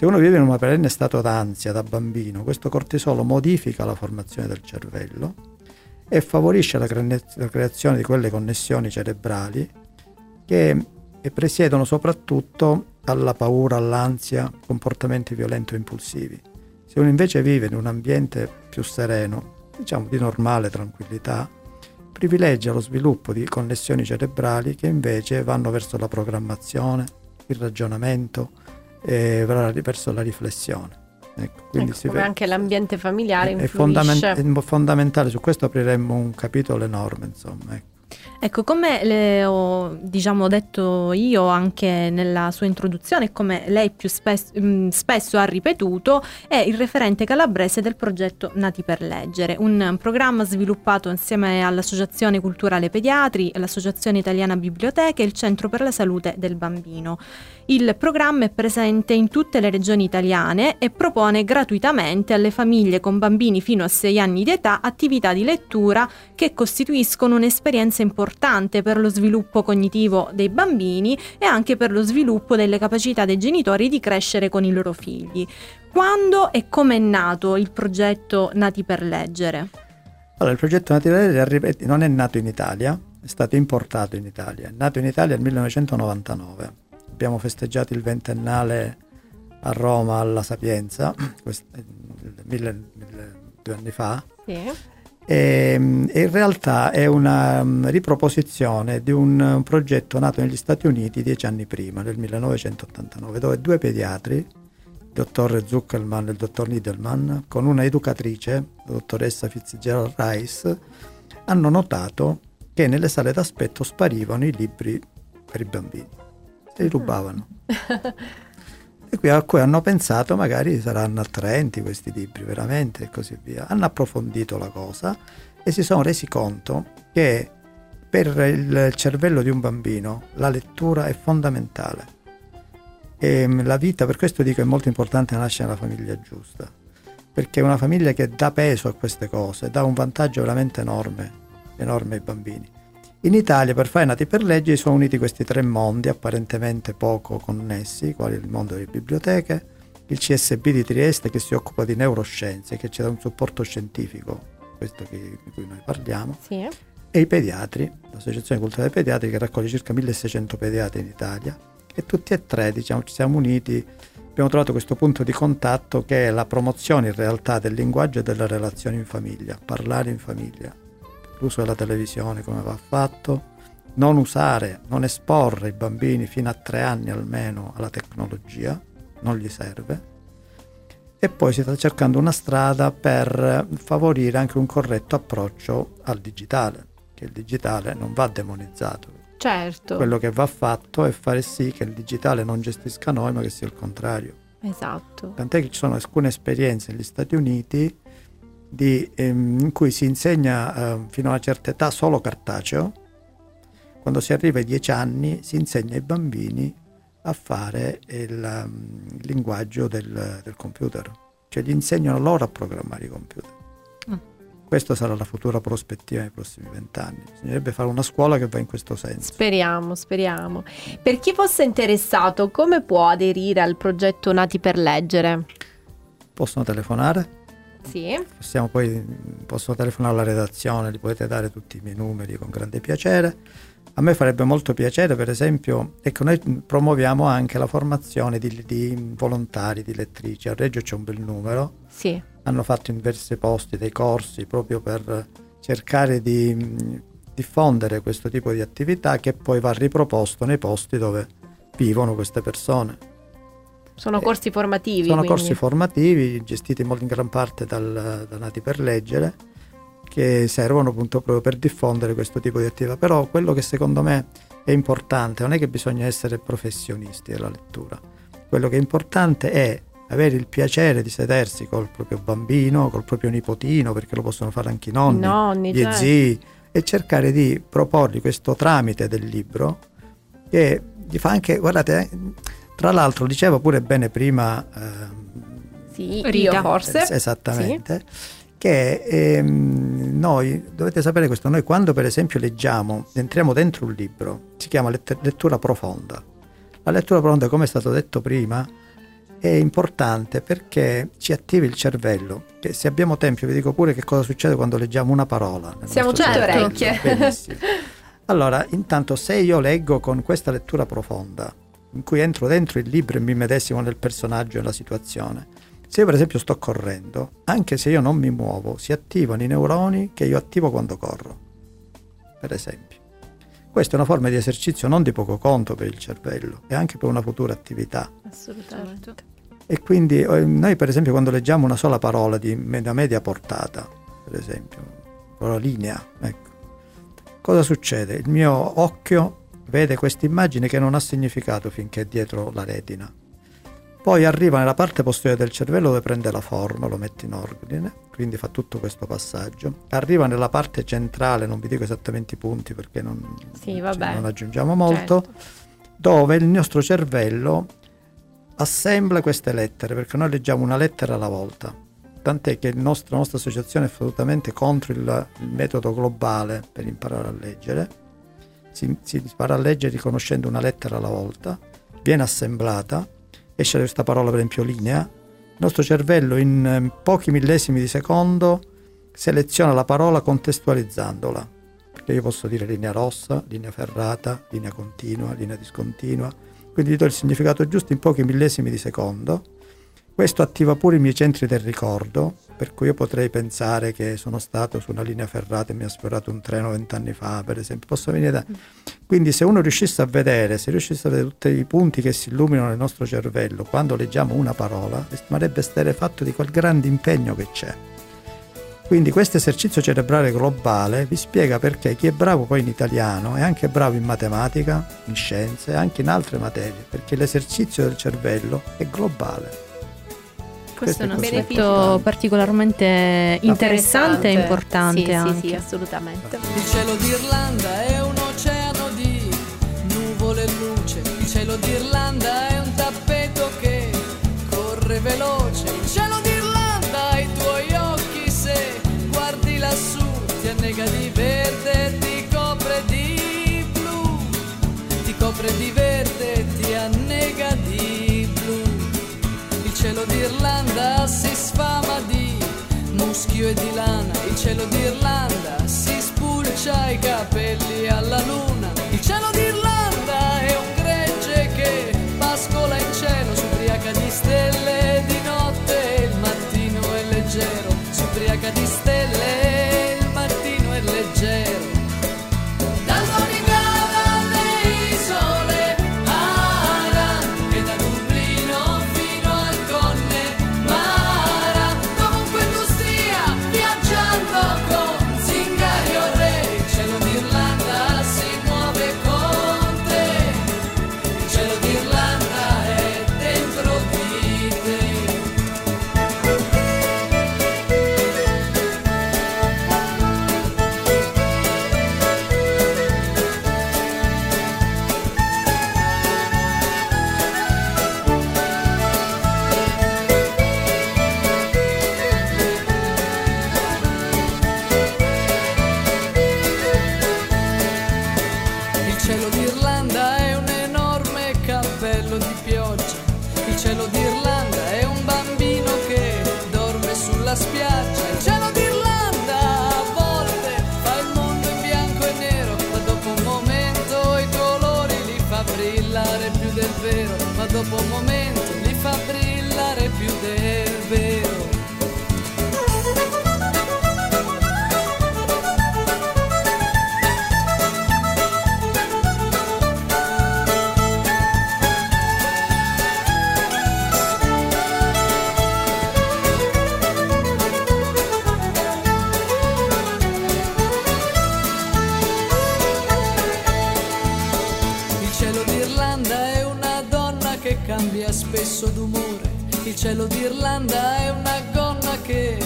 Se uno vive in un perenne stato d'ansia da bambino, questo cortisolo modifica la formazione del cervello e favorisce la, cre- la creazione di quelle connessioni cerebrali che presiedono soprattutto alla paura, all'ansia, comportamenti violenti o impulsivi. Se uno invece vive in un ambiente più sereno, diciamo di normale tranquillità, privilegia lo sviluppo di connessioni cerebrali che invece vanno verso la programmazione, il ragionamento, eh, verso la riflessione. Ecco, quindi Ecco, come anche l'ambiente familiare è, influisce. è fondamentale, su questo apriremmo un capitolo enorme, insomma. ecco. Ecco, come le ho diciamo, detto io anche nella sua introduzione, come lei più spes- mh, spesso ha ripetuto, è il referente calabrese del progetto Nati per Leggere, un programma sviluppato insieme all'Associazione Culturale Pediatri, l'Associazione Italiana Biblioteche e il Centro per la Salute del Bambino. Il programma è presente in tutte le regioni italiane e propone gratuitamente alle famiglie con bambini fino a 6 anni di età attività di lettura che costituiscono un'esperienza importante per lo sviluppo cognitivo dei bambini e anche per lo sviluppo delle capacità dei genitori di crescere con i loro figli. Quando e come è nato il progetto Nati per Leggere? Allora, il progetto Naturale ripeto, non è nato in Italia, è stato importato in Italia. È nato in Italia nel 1999. Abbiamo festeggiato il ventennale a Roma alla Sapienza, quest- eh, mille- mille- due anni fa. Sì. E, mm, e in realtà è una mm, riproposizione di un, progetto nato negli Stati Uniti dieci anni prima, nel 1989, dove due pediatri, il dottor Zuckerman e il dottor Niedelman, con una educatrice, la dottoressa Fitzgerald Rice, hanno notato che nelle sale d'aspetto sparivano i libri per i bambini, li rubavano. [laughs] E a cui hanno pensato magari saranno attraenti questi libri veramente e così via. Hanno approfondito la cosa e si sono resi conto che per il cervello di un bambino la lettura è fondamentale. E mm, la vita, per questo dico, è molto importante nascere nella famiglia giusta, perché una famiglia che dà peso a queste cose dà un vantaggio veramente enorme, enorme ai bambini. In Italia, per fare nati per legge, sono uniti questi tre mondi apparentemente poco connessi, quali il mondo delle biblioteche, il CSB di Trieste che si occupa di neuroscienze, che ci dà un supporto scientifico, questo di cui noi parliamo, Sì. e i pediatri, l'Associazione Culturale Pediatri che raccoglie circa 1600 pediatri in Italia e tutti e tre diciamo, ci siamo uniti, abbiamo trovato questo punto di contatto che è la promozione in realtà del linguaggio e delle relazioni in famiglia, parlare in famiglia, l'uso della televisione come va fatto, non usare, non esporre i bambini fino a tre anni almeno alla tecnologia, non gli serve. E poi si sta cercando una strada per favorire anche un corretto approccio al digitale, che il digitale non va demonizzato. Certo. Quello che va fatto è fare sì che il digitale non gestisca noi, ma che sia il contrario. Esatto. Tant'è che ci sono alcune esperienze negli Stati Uniti di, ehm, in cui si insegna eh, fino a una certa età solo cartaceo. Quando si arriva ai 10 anni si insegna ai bambini a fare il, il linguaggio del, del computer, cioè gli insegnano loro a programmare i computer. Mm. Questa sarà la futura prospettiva nei prossimi vent'anni. Bisognerebbe fare una scuola che va in questo senso. Speriamo, speriamo. Per chi fosse interessato, come può aderire al progetto Nati per Leggere? Possono telefonare, Sì. Possiamo poi, possono telefonare alla redazione, gli potete dare tutti i miei numeri con grande piacere. A me farebbe molto piacere, per esempio, ecco, noi promuoviamo anche la formazione di, di volontari, di lettrici. A Reggio c'è un bel numero, Sì. hanno fatto in diversi posti dei corsi proprio per cercare di diffondere questo tipo di attività che poi va riproposto nei posti dove vivono queste persone. Sono Eh, corsi formativi. Sono quindi. corsi formativi gestiti molto in gran parte dal, da Nati per Leggere che servono appunto proprio per diffondere questo tipo di attività. Però quello che secondo me è importante non è che bisogna essere professionisti della lettura. Quello che è importante è avere il piacere di sedersi col proprio bambino, col proprio nipotino, perché lo possono fare anche i nonni, Nonni, gli certo. zii, e cercare di proporgli questo tramite del libro che gli fa anche, guardate, eh, tra l'altro dicevo pure bene prima ehm, Sì, Rita. io forse. es- esattamente, che ehm, noi, dovete sapere questo, noi quando per esempio leggiamo, entriamo dentro un libro, si chiama lett- lettura profonda. La lettura profonda, come è stato detto prima, è importante perché ci attiva il cervello. Che se abbiamo tempo, vi dico pure che cosa succede quando leggiamo una parola. Siamo tutte cervello. orecchie. Benissimo. Allora, intanto se io leggo con questa lettura profonda, in cui entro dentro il libro e mi medesimo nel personaggio e nella situazione, se io per esempio sto correndo, anche se io non mi muovo, si attivano i neuroni che io attivo quando corro, per esempio. Questa è una forma di esercizio non di poco conto per il cervello e anche per una futura attività. Assolutamente. E quindi eh, noi per esempio quando leggiamo una sola parola di media, media portata, per esempio, una linea, ecco, cosa succede? Il mio occhio vede questa immagine che non ha significato finché è dietro la retina. Poi arriva nella parte posteriore del cervello dove prende la forma, lo mette in ordine, quindi fa tutto questo passaggio. Arriva nella parte centrale, non vi dico esattamente i punti perché non, Sì, cioè, non aggiungiamo molto, Certo. dove il nostro cervello assembla queste lettere, perché noi leggiamo una lettera alla volta. Tant'è che il nostro- la nostra associazione è assolutamente contro il, il metodo globale per imparare a leggere. Si, si impara a leggere riconoscendo una lettera alla volta, viene assemblata, esce questa parola per esempio linea, il nostro cervello in eh, pochi millesimi di secondo seleziona la parola contestualizzandola, perché io posso dire linea rossa, linea ferrata, linea continua, linea discontinua, quindi gli do il significato giusto in pochi millesimi di secondo. Questo attiva pure i miei centri del ricordo, per cui io potrei pensare che sono stato su una linea ferrata e mi ha sfiorato un treno vent'anni fa, per esempio. Posso venire da... Quindi se uno riuscisse a vedere, se riuscisse a vedere tutti i punti che si illuminano nel nostro cervello quando leggiamo una parola, rimarrebbe fatto di quel grande impegno che c'è. Quindi questo esercizio cerebrale globale vi spiega perché chi è bravo poi in italiano è anche bravo in matematica, in scienze e anche in altre materie, perché l'esercizio del cervello è globale. Questo è un aspetto particolarmente interessante e importante Sì, anche. sì, sì, assolutamente. Il cielo d'Irlanda è un oceano di nuvole e luce. Il cielo d'Irlanda è un tappeto che corre veloce. Il cielo d'Irlanda i tuoi occhi se guardi lassù ti annega di verde, ti copre di blu. Ti copre di verde, ti annega di blu. Il cielo d'Irlanda si sfama di muschio e di lana. Il cielo d'Irlanda si spulcia i capelli alla luna. Il cielo d'Irlanda è un gregge che pascola in cielo, s'ubriaca di stelle di notte. Il mattino è leggero, s'ubriaca di stelle. Cambia spesso d'umore. Il cielo d'Irlanda è una gonna che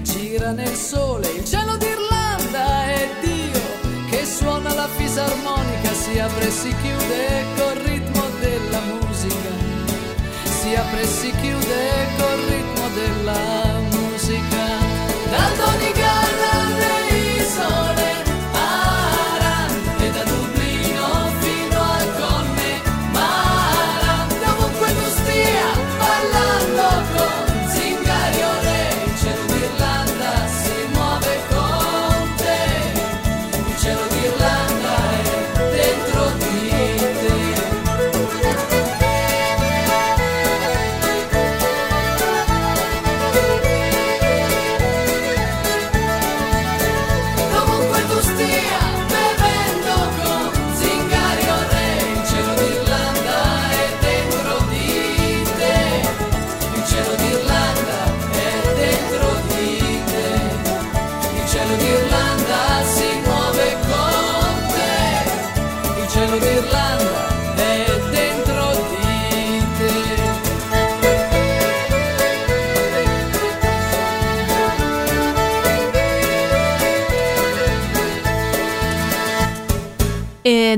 gira nel sole. Il cielo d'Irlanda è Dio che suona la fisarmonica, si apre e si chiude col ritmo della musica. Si apre e si chiude col ritmo della musica.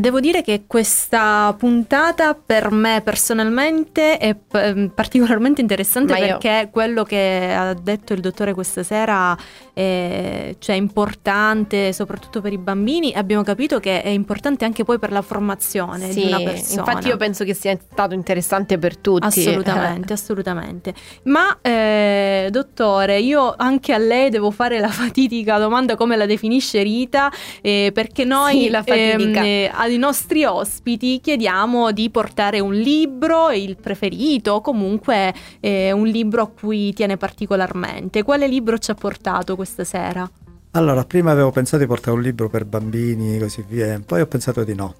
Devo dire che questa puntata per me personalmente è p- particolarmente interessante Ma io- perché quello che ha detto il dottore questa sera è, cioè, importante soprattutto per i bambini. Abbiamo capito che è importante anche poi per la formazione di Sì, una persona. infatti io penso che sia stato interessante per tutti. Assolutamente, [laughs] assolutamente. Ma eh, dottore, io anche a lei devo fare la [laughs] fatidica domanda come la definisce Rita, eh, perché noi Sì, la fatidica. ehm, eh, ai nostri ospiti chiediamo di portare un libro, il preferito, o comunque eh, un libro a cui tiene particolarmente. Quale libro ci ha portato questa sera? Allora, prima avevo pensato di portare un libro per bambini, così via, poi ho pensato di no.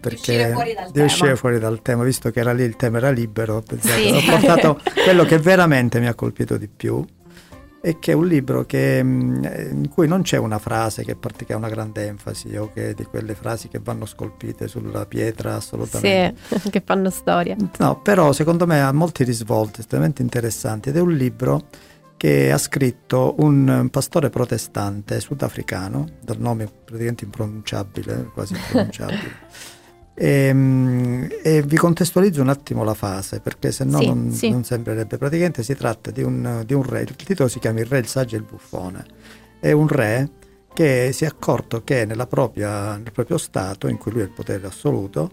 Perché uscire fuori dal di tema. uscire fuori dal tema, visto che era lì il tema era libero, ho pensato, Sì. ho portato [laughs] quello che veramente mi ha colpito di più e che è un libro che, eh, in cui non c'è una frase che ha una grande enfasi o che di quelle frasi che vanno scolpite sulla pietra assolutamente. Sì, [laughs] che fanno storia. No, però secondo me ha molti risvolti estremamente interessanti ed è un libro che ha scritto un pastore protestante sudafricano, dal nome praticamente impronunciabile, quasi impronunciabile. [laughs] E, mm, e vi contestualizzo un attimo la fase perché se no Sì, non, sì. non sembrerebbe. Praticamente si tratta di un, di un re, il titolo si chiama Il re, il saggio e il buffone. È un re che si è accorto che nella propria- nel proprio stato, in cui lui ha il potere assoluto,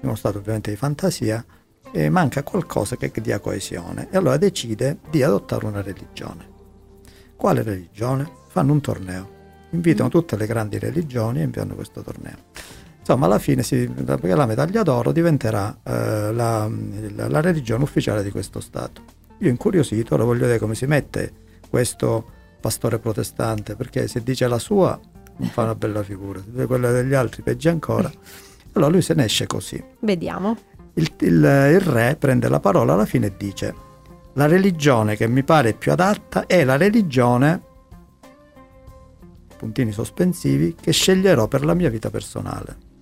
in uno stato ovviamente di fantasia, eh, manca qualcosa che dia coesione e allora decide di adottare una religione. Quale religione? Fanno un torneo, invitano tutte le grandi religioni e inviano questo torneo. Insomma, alla fine si, perché la medaglia d'oro diventerà eh, la, la- la religione ufficiale di questo Stato. Io incuriosito lo voglio vedere come si mette questo pastore protestante, perché se dice la sua non fa una bella figura, se dice quella degli altri peggio ancora. Allora lui se ne esce così. Vediamo. Il, il- il re prende la parola alla fine e dice la religione che mi pare più adatta è la religione puntini sospensivi che sceglierò per la mia vita personale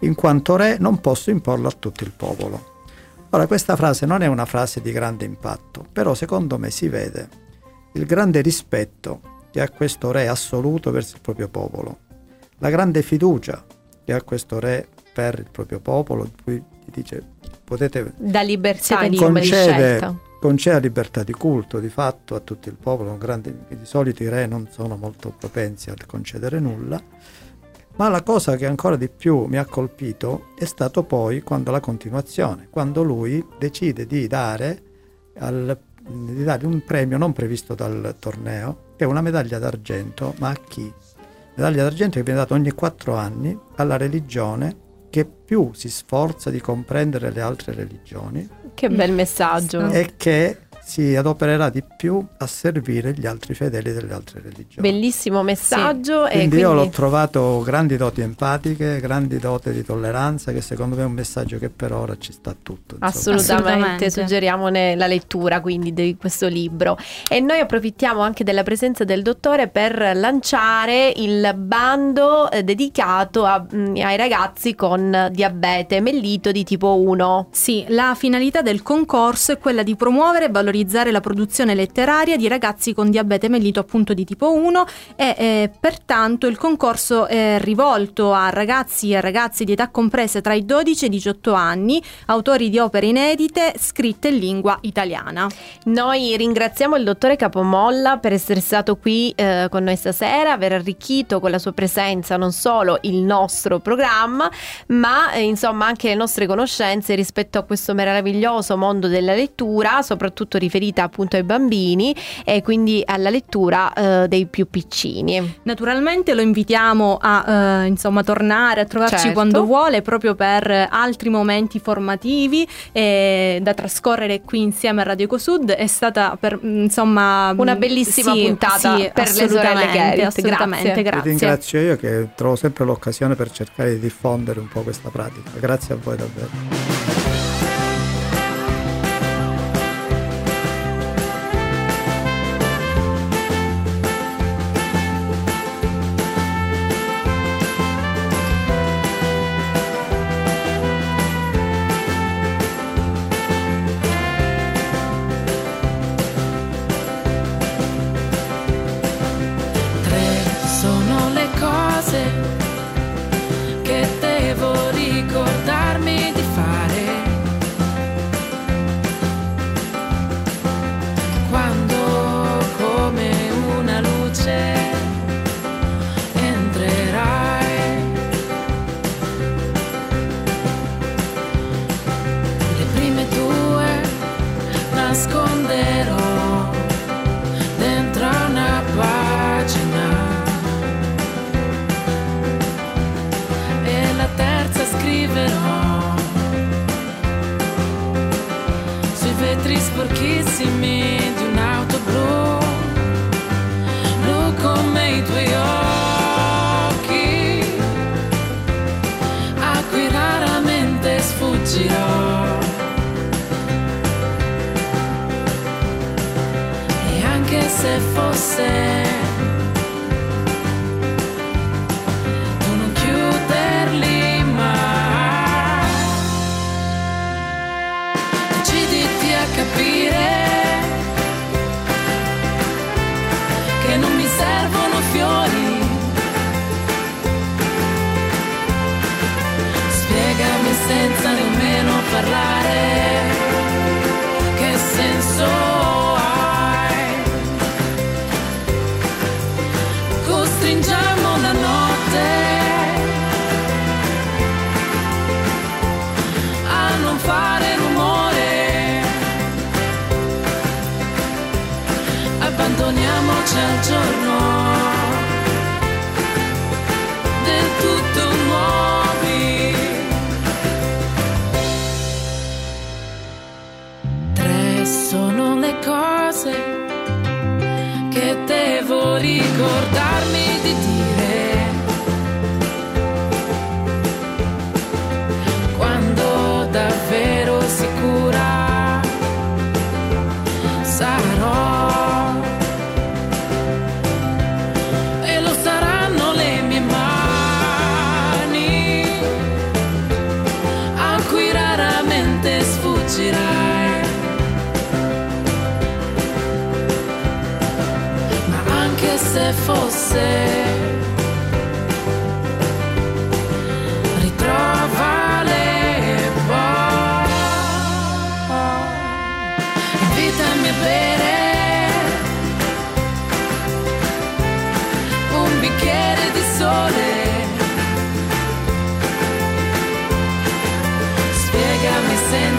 in quanto re non posso imporlo a tutto il popolo ora questa frase non è una frase di grande impatto però secondo me si vede il grande rispetto che ha questo re assoluto verso il proprio popolo la grande fiducia che ha questo re per il proprio popolo in cui gli dice potete Da libertà, di scelta. concede libertà di culto di fatto a tutto il popolo, grande- di solito i re non sono molto propensi a concedere nulla, ma la cosa che ancora di più mi ha colpito è stato poi quando la continuazione, quando lui decide di dare, al- di dare un premio non previsto dal torneo, che è una medaglia d'argento, ma a chi? Medaglia d'argento che viene data ogni quattro anni alla religione che più si sforza di comprendere le altre religioni Che bel messaggio. e che si adopererà di più a servire gli altri fedeli delle altre religioni. Bellissimo messaggio. e Quindi io l'ho quindi- trovato grandi doti empatiche, grandi doti di tolleranza, che secondo me è un messaggio che per ora ci sta tutto. Assolutamente, Assolutamente. suggeriamone la lettura quindi di questo libro e noi approfittiamo anche della presenza del dottore per lanciare il bando eh, dedicato a- mm, ai ragazzi con diabete mellito di tipo 1. Sì, la finalità del concorso è quella di promuovere e valorizzare la produzione letteraria di ragazzi con diabete mellito appunto di tipo 1 e eh, pertanto il concorso è rivolto a ragazzi e ragazze di età comprese tra i 12 e i 18 anni, autori di opere inedite scritte in lingua italiana. Noi ringraziamo il dottore Capomolla per essere stato qui eh, con noi stasera, aver arricchito con la sua presenza non solo il nostro programma, ma eh, insomma anche le nostre conoscenze rispetto a questo meraviglioso mondo della lettura, soprattutto riferita appunto ai bambini e quindi alla lettura eh, dei più piccini. Naturalmente lo invitiamo a eh, insomma tornare a trovarci Certo. quando vuole proprio per altri momenti formativi eh, da trascorrere qui insieme a Radio Ecosud è stata per mm, insomma Una bellissima sì, puntata sì, per le sorelle Gerrit. assolutamente Grazie. Vi grazie. ringrazio io che trovo sempre l'occasione per cercare di diffondere un po' questa pratica. Grazie a voi davvero.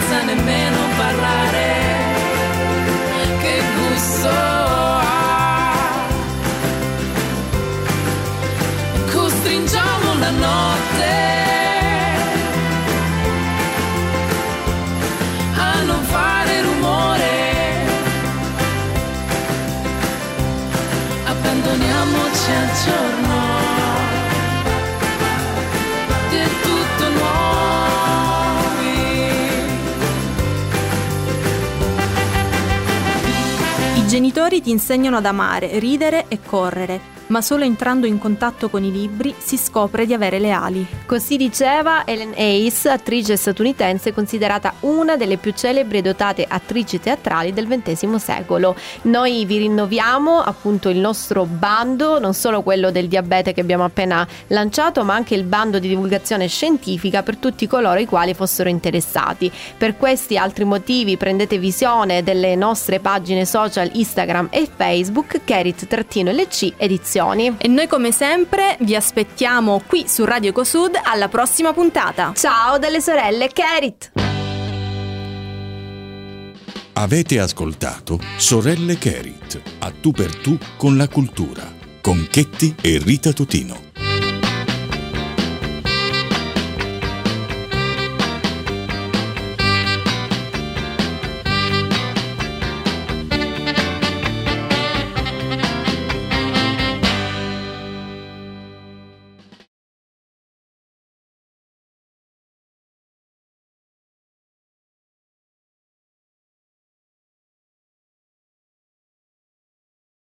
Senza nemmeno parlare. Che gusto genitori ti insegnano ad amare, ridere e correre, ma solo entrando in contatto con i libri si scopre di avere le ali. Così diceva Ellen Hayes, attrice statunitense considerata una delle più celebri e dotate attrici teatrali del XX secolo. Noi vi rinnoviamo appunto il nostro bando, non solo quello del diabete che abbiamo appena lanciato, ma anche il bando di divulgazione scientifica per tutti coloro i quali fossero interessati. Per questi altri motivi prendete visione delle nostre pagine social Instagram e Facebook, Kerit-LC Edizioni. E noi come sempre vi aspettiamo qui su Radio Ecosud alla prossima puntata. Ciao dalle sorelle Kerit! Avete ascoltato Sorelle Kerit, a tu per tu con la cultura, con Chetti e Rita Totino.